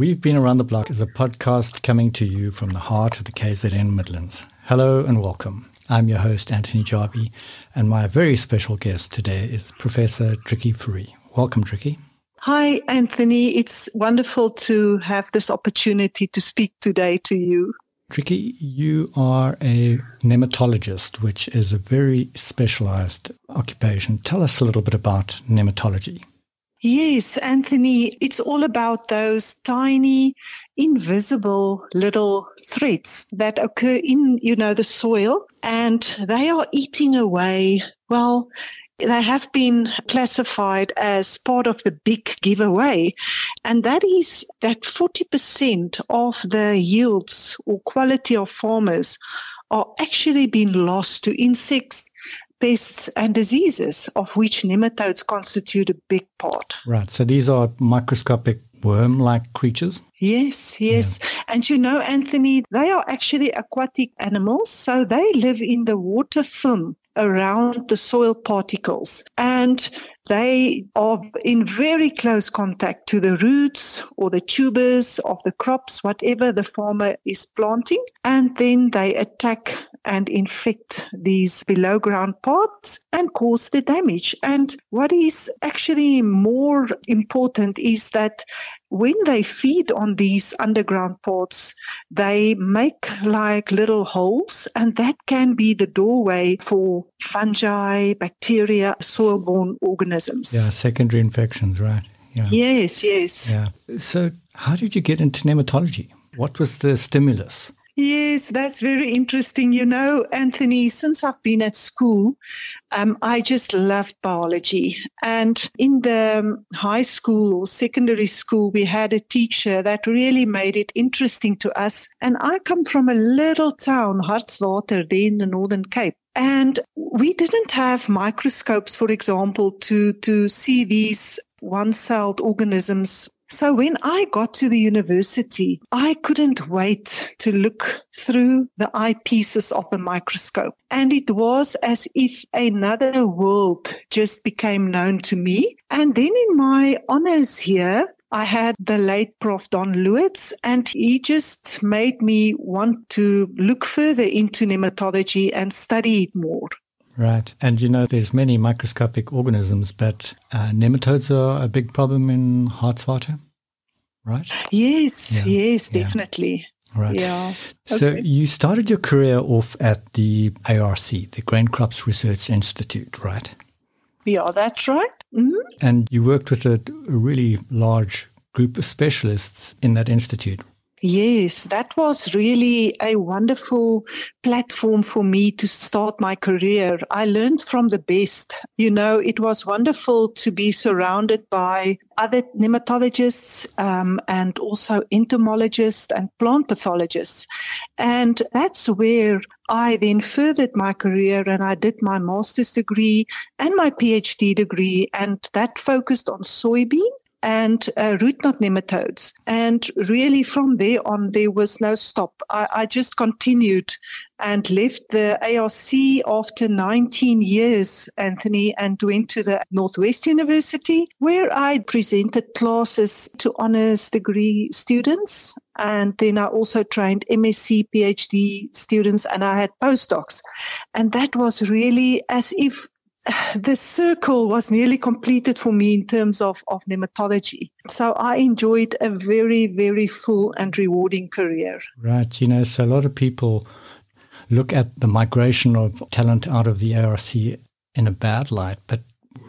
We've Been Around the Block is a podcast coming to you from the heart of the KZN Midlands. Hello and welcome. I'm your host, Anthony Jarvie, and my very special guest today is Professor Driekie Fourie. Welcome, Driekie. Hi, Anthony. It's wonderful to have this opportunity to speak today to you. Driekie, you are a nematologist, which is a very specialized occupation. Tell us a little bit about nematology. Yes, Anthony, it's all about those tiny, invisible little threads that occur in, you know, the soil and they are eating away. Well, they have been classified as part of the big giveaway. And that is that 40% of the yields or quality of farmers are actually being lost to insects pests and diseases, of which nematodes constitute a big part. Right. So these are microscopic worm like creatures? Yes, yes. Yeah. And you know, Anthony, they are actually aquatic animals. So they live in the water film around the soil particles. And they are in very close contact to the roots or the tubers of the crops, whatever the farmer is planting. And then they attack and infect these below ground parts and cause the damage. And what is actually more important is that when they feed on these underground pots, they make like little holes, and that can be the doorway for fungi, bacteria, soil borne organisms. Yeah, secondary infections, right? Yeah. Yes, yes. Yeah. So, how did you get into nematology? What was the stimulus? Yes, that's very interesting. You know, Anthony, since I've been at school, um, I just loved biology. And in the um, high school or secondary school, we had a teacher that really made it interesting to us. And I come from a little town, Hartswater, there in the Northern Cape. And we didn't have microscopes, for example, to, to see these one-celled organisms so when I got to the university, I couldn't wait to look through the eyepieces of the microscope. And it was as if another world just became known to me. And then in my honors here, I had the late Prof. Don Lewitz, and he just made me want to look further into nematology and study it more. Right. And you know, there's many microscopic organisms, but uh, nematodes are a big problem in Hartswater, right? Yes, yeah. yes, definitely. Yeah. Right. Yeah. So okay. you started your career off at the ARC, the Grain Crops Research Institute, right? Yeah, that's right. Mm-hmm. And you worked with a, a really large group of specialists in that institute, Yes, that was really a wonderful platform for me to start my career. I learned from the best. You know, it was wonderful to be surrounded by other nematologists um, and also entomologists and plant pathologists. And that's where I then furthered my career and I did my master's degree and my PhD degree, and that focused on soybean and uh, root knot nematodes. And really, from there on, there was no stop. I, I, just continued and left the ARC after 19 years, Anthony, and went to the Northwest University, where I presented classes to honors degree students. And then I also trained MSc, PhD students, and I had postdocs. And that was really as if the circle was nearly completed for me in terms of, of nematology. So I enjoyed a very, very full and rewarding career. Right. You know, so a lot of people look at the migration of talent out of the ARC in a bad light, but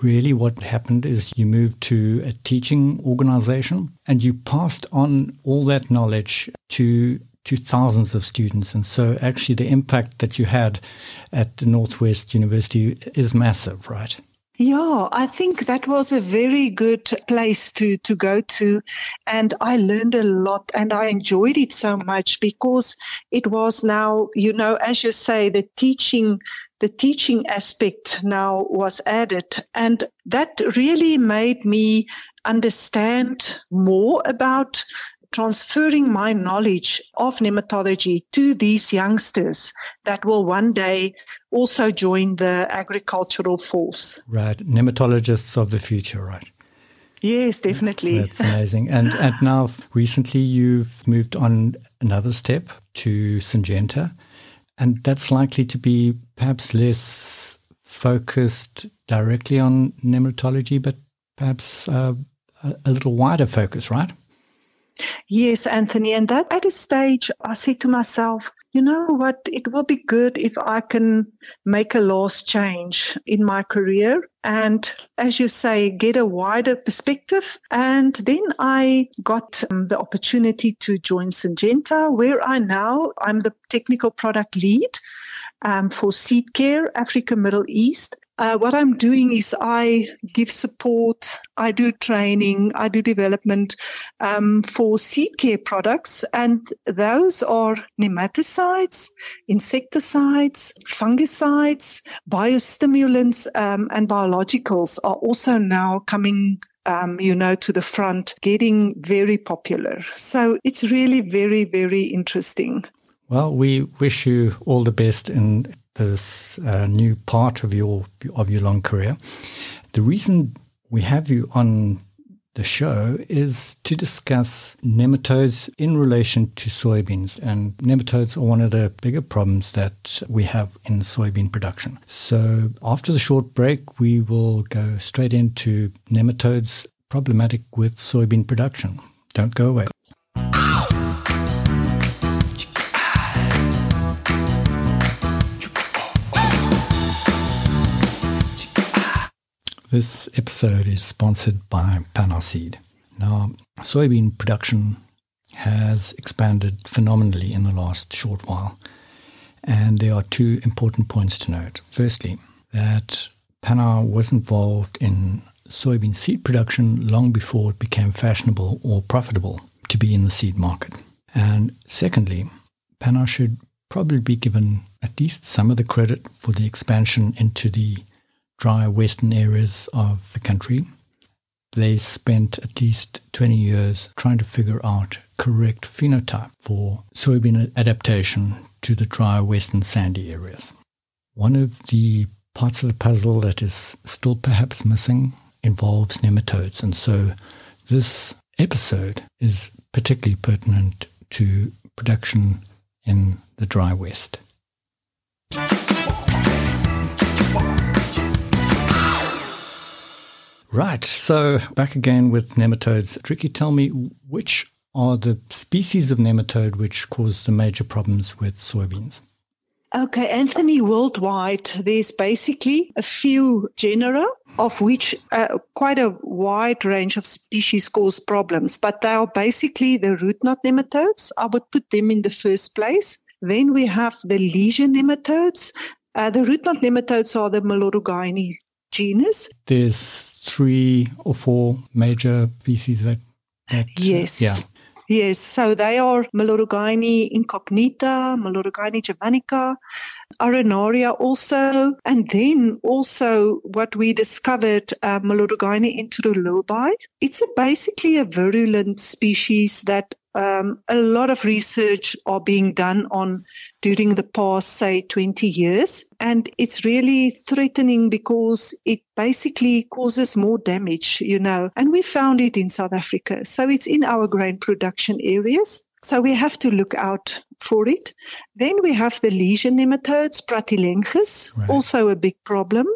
really what happened is you moved to a teaching organization and you passed on all that knowledge to to thousands of students. And so actually the impact that you had at the Northwest University is massive, right? Yeah, I think that was a very good place to, to go to. And I learned a lot and I enjoyed it so much because it was now, you know, as you say, the teaching, the teaching aspect now was added. And that really made me understand more about transferring my knowledge of nematology to these youngsters that will one day also join the agricultural force. Right. Nematologists of the future, right? Yes, definitely. That's amazing. And and now recently you've moved on another step to Syngenta, and that's likely to be perhaps less focused directly on nematology, but perhaps uh, a, a little wider focus, right? Yes, Anthony. And that at a stage, I said to myself, you know what? It will be good if I can make a last change in my career and, as you say, get a wider perspective. And then I got um, the opportunity to join Syngenta, where I now I'm the technical product lead um, for Seed Care Africa Middle East. Uh, what I'm doing is I give support, I do training, I do development um, for seed care products, and those are nematicides, insecticides, fungicides, biostimulants, um, and biologicals are also now coming um, you know, to the front, getting very popular. So it's really very, very interesting. Well, we wish you all the best in this uh, new part of your of your long career. The reason we have you on the show is to discuss nematodes in relation to soybeans. And nematodes are one of the bigger problems that we have in soybean production. So after the short break, we will go straight into nematodes problematic with soybean production. Don't go away. This episode is sponsored by Panaseed. Now, soybean production has expanded phenomenally in the last short while, and there are two important points to note. Firstly, that Pana was involved in soybean seed production long before it became fashionable or profitable to be in the seed market. And secondly, Pana should probably be given at least some of the credit for the expansion into the dry western areas of the country. They spent at least 20 years trying to figure out correct phenotype for soybean adaptation to the dry western sandy areas. One of the parts of the puzzle that is still perhaps missing involves nematodes, and so this episode is particularly pertinent to production in the dry west. Right. So back again with nematodes. Driekie, tell me which are the species of nematode which cause the major problems with soybeans? Okay, Anthony, worldwide, there's basically a few genera of which uh, quite a wide range of species cause problems, but they are basically the root knot nematodes. I would put them in the first place. Then we have the lesion nematodes. Uh, the root knot nematodes are the Meloidogyne genus. There's three or four major species that. that yes. Uh, yeah. Yes, so they are Meloidogyne incognita, Meloidogyne javanica, Arenaria also, and then also what we discovered, uh, Meloidogyne enterolobii. It's a, basically a virulent species that um, a lot of research are being done on during the past, say, 20 years. And it's really threatening because it basically causes more damage, you know, and we found it in South Africa. So it's in our grain production areas. So we have to look out for it. Then we have the lesion nematodes, Pratylenchus, right. also a big problem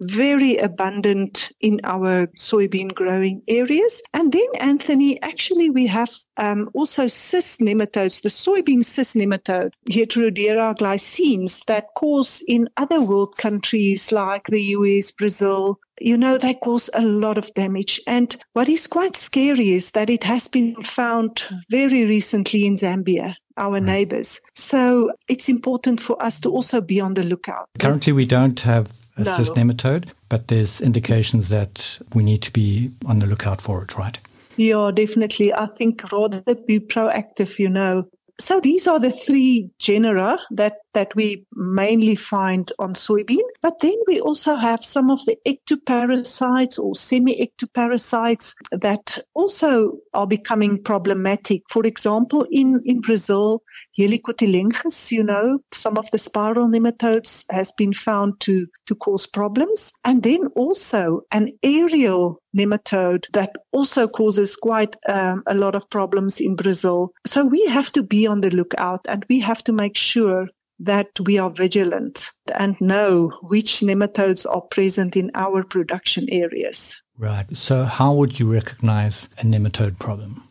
very abundant in our soybean growing areas. And then, Anthony, actually, we have um, also cyst nematodes, the soybean cyst nematode, Heterodera glycines, that cause in other world countries like the US, Brazil, you know, they cause a lot of damage. And what is quite scary is that it has been found very recently in Zambia our neighbors. So it's important for us to also be on the lookout. Currently, we don't have a no. cyst nematode, but there's indications that we need to be on the lookout for it, right? Yeah, definitely. I think rather be proactive, you know. So these are the three genera that that we mainly find on soybean. But then we also have some of the ectoparasites or semi-ectoparasites that also are becoming problematic. For example, in, in Brazil, Helicotylenchus, you know, some of the spiral nematodes has been found to, to cause problems. And then also an aerial nematode that also causes quite um, a lot of problems in Brazil. So we have to be on the lookout and we have to make sure that we are vigilant and know which nematodes are present in our production areas. Right. So, how would you recognize a nematode problem?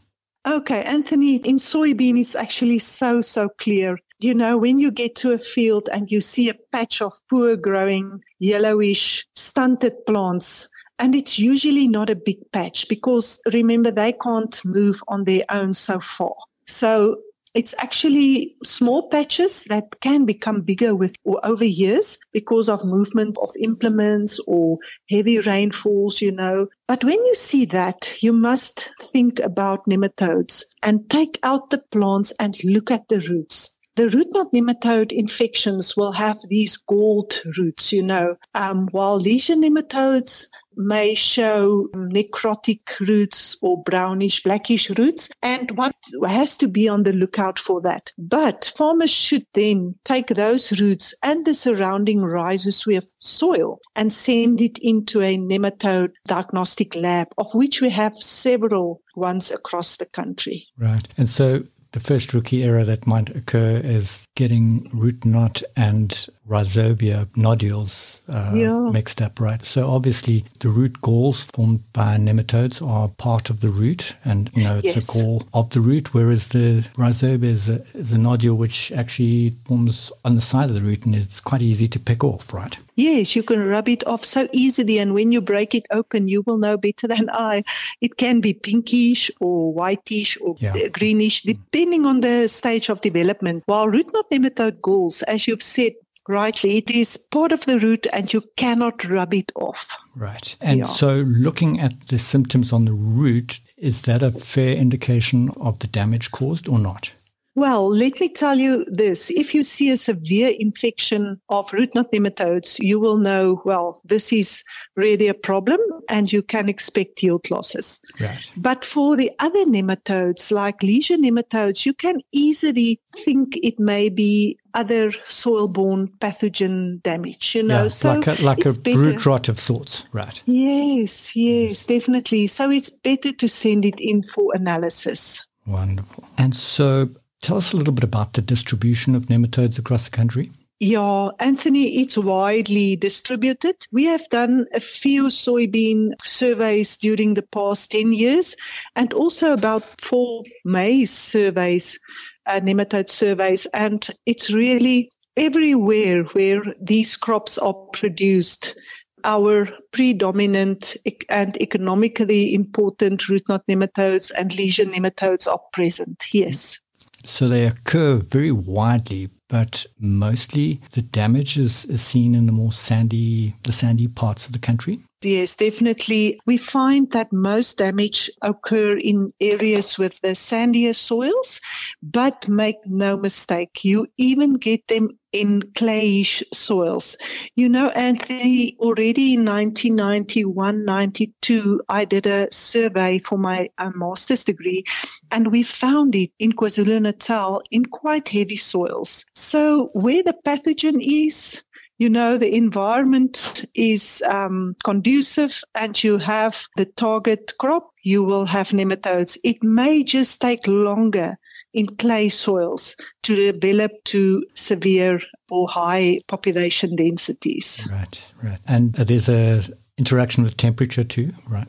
Okay, Anthony, in soybean, it's actually so, so clear. You know, when you get to a field and you see a patch of poor growing, yellowish, stunted plants, and it's usually not a big patch because remember, they can't move on their own so far. So it's actually small patches that can become bigger with or over years because of movement of implements or heavy rainfalls, you know. But when you see that, you must think about nematodes and take out the plants and look at the roots the root knot nematode infections will have these galled roots, you know, um, while lesion nematodes may show necrotic roots or brownish, blackish roots. And one has to be on the lookout for that. But farmers should then take those roots and the surrounding rhizosphere soil and send it into a nematode diagnostic lab, of which we have several ones across the country. Right. And so the first rookie error that might occur is getting root knot and rhizobia nodules uh, yeah. mixed up, right? So obviously the root galls formed by nematodes are part of the root and, you know, it's yes. a gall of the root, whereas the rhizobia is a, is a nodule which actually forms on the side of the root and it's quite easy to pick off, right? Yes, you can rub it off so easily. And when you break it open, you will know better than I. It can be pinkish or whitish or yeah. greenish, depending on the stage of development. While root knot nematode galls, as you've said, rightly, it is part of the root and you cannot rub it off. Right. And yeah. so looking at the symptoms on the root, is that a fair indication of the damage caused or not? Well, let me tell you this. If you see a severe infection of root knot nematodes, you will know, well, this is really a problem and you can expect yield losses. Right. But for the other nematodes, like lesion nematodes, you can easily think it may be other soil-borne pathogen damage, you know. Yeah, so like a, like a root rot of sorts, right? Yes, yes, definitely. So it's better to send it in for analysis. Wonderful. And so Tell us a little bit about the distribution of nematodes across the country. Yeah, Anthony, it's widely distributed. We have done a few soybean surveys during the past 10 years and also about four maize surveys, uh, nematode surveys. And it's really everywhere where these crops are produced. Our predominant and economically important root knot nematodes and lesion nematodes are present. Yes. So they occur very widely, but mostly the damage is, is seen in the more sandy, the sandy parts of the country. Yes, definitely. We find that most damage occur in areas with the sandier soils, but make no mistake, you even get them in clayish soils. You know, Anthony, already in 1991, 92, I did a survey for my uh, master's degree and we found it in KwaZulu Natal in quite heavy soils. So where the pathogen is, you know, the environment is um, conducive and you have the target crop, you will have nematodes. It may just take longer in clay soils to develop to severe or high population densities. Right, right. And there's a interaction with temperature too, right?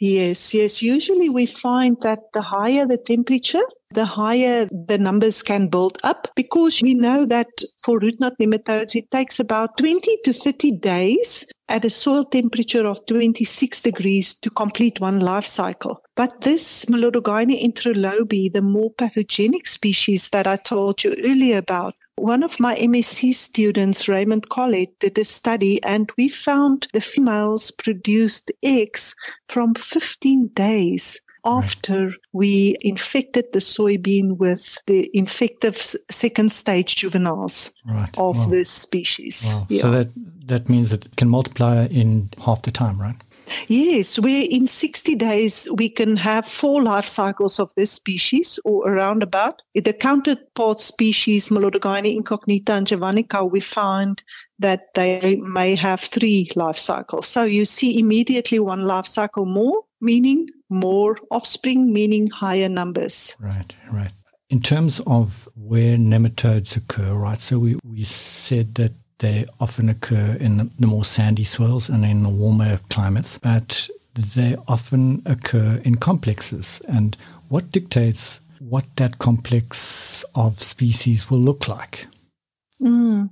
Yes, yes. Usually we find that the higher the temperature, the higher the numbers can build up because we know that for root knot nematodes, it takes about 20 to 30 days at a soil temperature of 26 degrees to complete one life cycle. But this Meloidogyne enterolobii, the more pathogenic species that I told you earlier about, one of my MSc students, Raymond Collett, did a study and we found the females produced eggs from 15 days after we infected the soybean with the infective second stage juveniles right. of wow. this species. Wow. Yeah. So that that means it can multiply in half the time, right? Yes, where in 60 days we can have four life cycles of this species or around about. The counterpart species, Meloidogyne incognita and javanica, we find that they may have three life cycles. So you see immediately one life cycle more, meaning more offspring, meaning higher numbers. Right, right. In terms of where nematodes occur, right? So we, we said that they often occur in the more sandy soils and in the warmer climates, but they often occur in complexes. And what dictates what that complex of species will look like? Mm,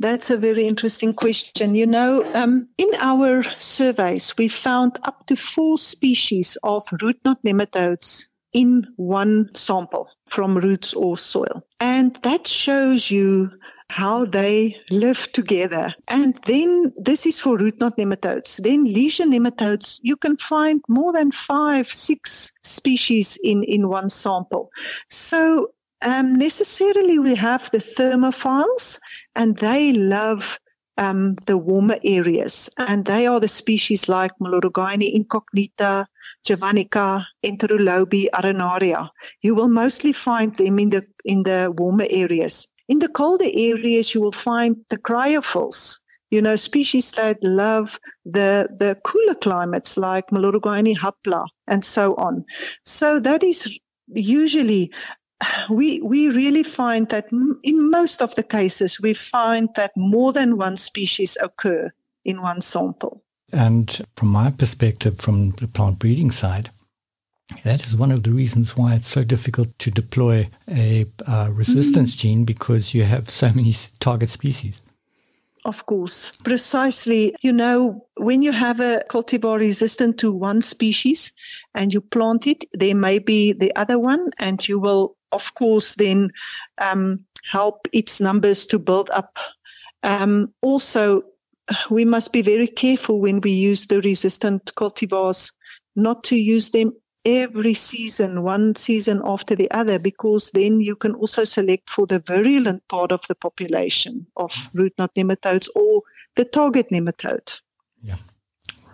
that's a very interesting question. You know, um, in our surveys, we found up to four species of root knot nematodes in one sample from roots or soil. And that shows you how they live together. And then this is for root knot nematodes. Then lesion nematodes, you can find more than five, six species in, in one sample. So um, necessarily we have the thermophiles and they love um, the warmer areas. And they are the species like Meloidogyne incognita, Javanica, Enterolobii, arenaria. You will mostly find them in the in the warmer areas. In the colder areas, you will find the cryophils, you know, species that love the, the cooler climates like Meloidogyne hapla and so on. So that is usually we we really find that in most of the cases we find that more than one species occur in one sample. And from my perspective, from the plant breeding side, that is one of the reasons why it's so difficult to deploy a uh, resistance mm-hmm. gene because you have so many target species. Of course, precisely. You know, when you have a cultivar resistant to one species and you plant it, there may be the other one, and you will, of course, then um, help its numbers to build up. Um, also, we must be very careful when we use the resistant cultivars not to use them every season, one season after the other, because then you can also select for the virulent part of the population of root knot nematodes or the target nematode. Yeah,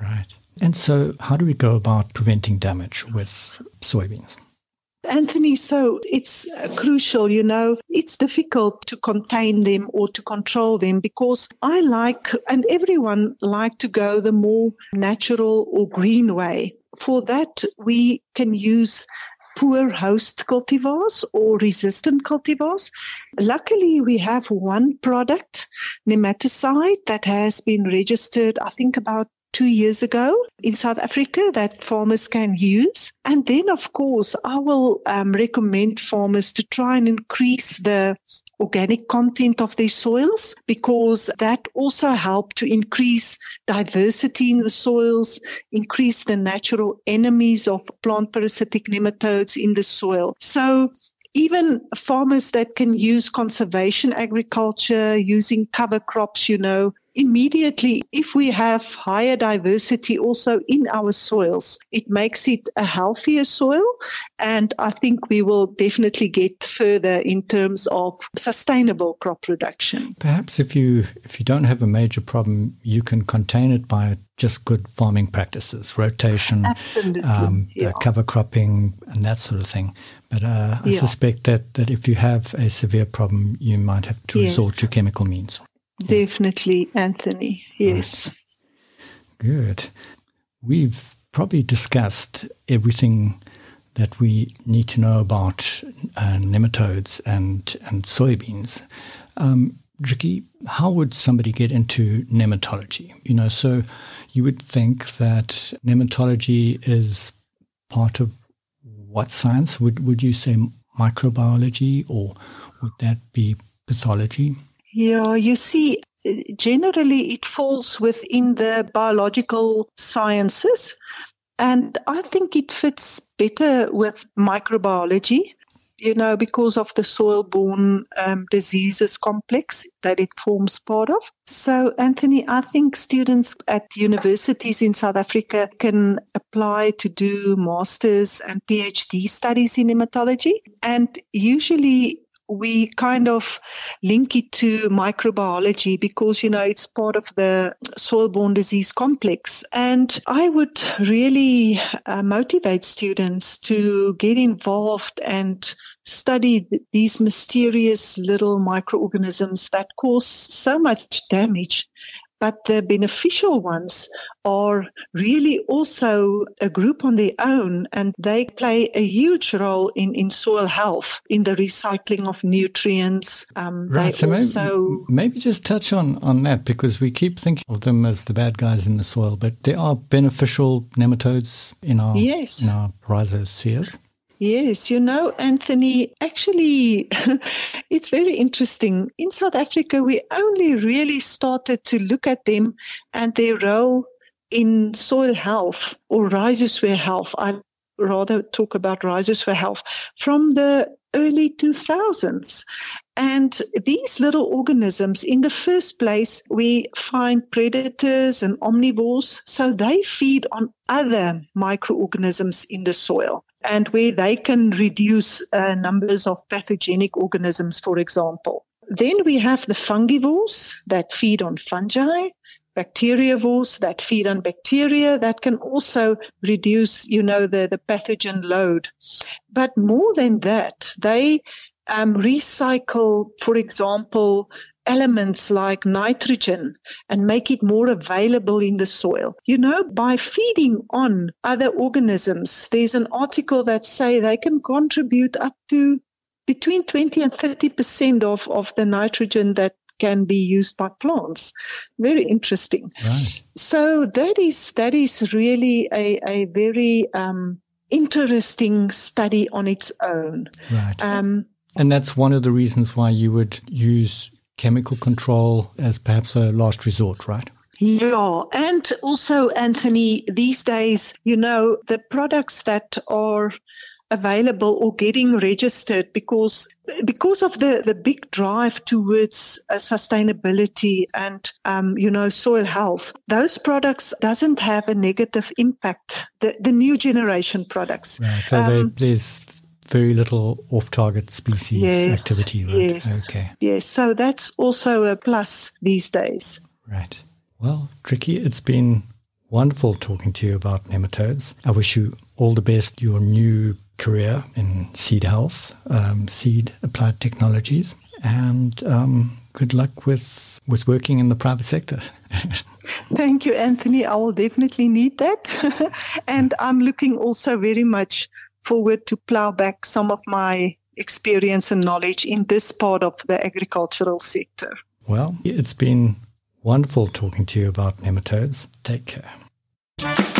right. And so, how do we go about preventing damage with soybeans? Anthony, so it's uh, crucial, you know, it's difficult to contain them or to control them because I like, and everyone like to go the more natural or green way. For that, we can use poor host cultivars or resistant cultivars. Luckily, we have one product, nematicide, that has been registered, I think, about two years ago in South Africa that farmers can use. And then, of course, I will um, recommend farmers to try and increase the organic content of their soils because that also help to increase diversity in the soils, increase the natural enemies of plant parasitic nematodes in the soil. So even farmers that can use conservation agriculture using cover crops, you know, immediately, if we have higher diversity also in our soils, it makes it a healthier soil. And I think we will definitely get further in terms of sustainable crop production. Perhaps if you if you don't have a major problem, you can contain it by just good farming practices, rotation, Absolutely. Um, yeah. uh, cover cropping, and that sort of thing. But uh, I yeah. suspect that, that if you have a severe problem, you might have to yes. resort to chemical means. Definitely, Anthony. Yes. Good. We've probably discussed everything that we need to know about uh, nematodes and, and soybeans. Um, Driekie, how would somebody get into nematology? You know, so you would think that nematology is part of what science? Would, would you say microbiology or would that be pathology? Yeah, you see, generally it falls within the biological sciences. And I think it fits better with microbiology. you know, because of the soil-borne um, diseases complex that it forms part of. So, Anthony, I think students at universities in South Africa can apply to do masters and PhD studies in nematology. And usually we kind of link it to microbiology because, you know, it's part of the soil borne disease complex. And I would really uh, motivate students to get involved and study th- these mysterious little microorganisms that cause so much damage but the beneficial ones are really also a group on their own and they play a huge role in, in soil health, in the recycling of nutrients. Um, right. So also... maybe, maybe just touch on, on that because we keep thinking of them as the bad guys in the soil, but there are beneficial nematodes in our, yes. in our rhizospheres. Yes, you know, Anthony, actually, it's very interesting. In South Africa, we only really started to look at them and their role in soil health or rhizosphere health. I rather talk about rhizosphere health from the early 2000s. And these little organisms, in the first place, we find predators and omnivores. So they feed on other microorganisms in the soil and where they can reduce uh, numbers of pathogenic organisms, for example. Then we have the fungivores that feed on fungi, bacteriivores that feed on bacteria that can also reduce, you know, the, the pathogen load. But more than that, they um, recycle, for example, elements like nitrogen and make it more available in the soil. You know, by feeding on other organisms, there's an article that say they can contribute up to between 20 and 30% of, of the nitrogen that can be used by plants. Very interesting. Right. So that is that is really a, a very um, interesting study on its own. Right. Um, and that's one of the reasons why you would use chemical control as perhaps a last resort, right? Yeah. And also, Anthony, these days, you know, the products that are available or getting registered because because of the, the big drive towards uh, sustainability and um, you know soil health those products doesn't have a negative impact the, the new generation products right. so um, there's very little off-target species yes, activity, right? Yes. Okay. Yes. So that's also a plus these days. Right. Well, Driekie, it's been wonderful talking to you about nematodes. I wish you all the best your new career in seed health, um, seed applied technologies, and um, good luck with with working in the private sector. Thank you, Anthony. I will definitely need that, and I'm looking also very much forward to plow back some of my experience and knowledge in this part of the agricultural sector. Well, it's been wonderful talking to you about nematodes. Take care.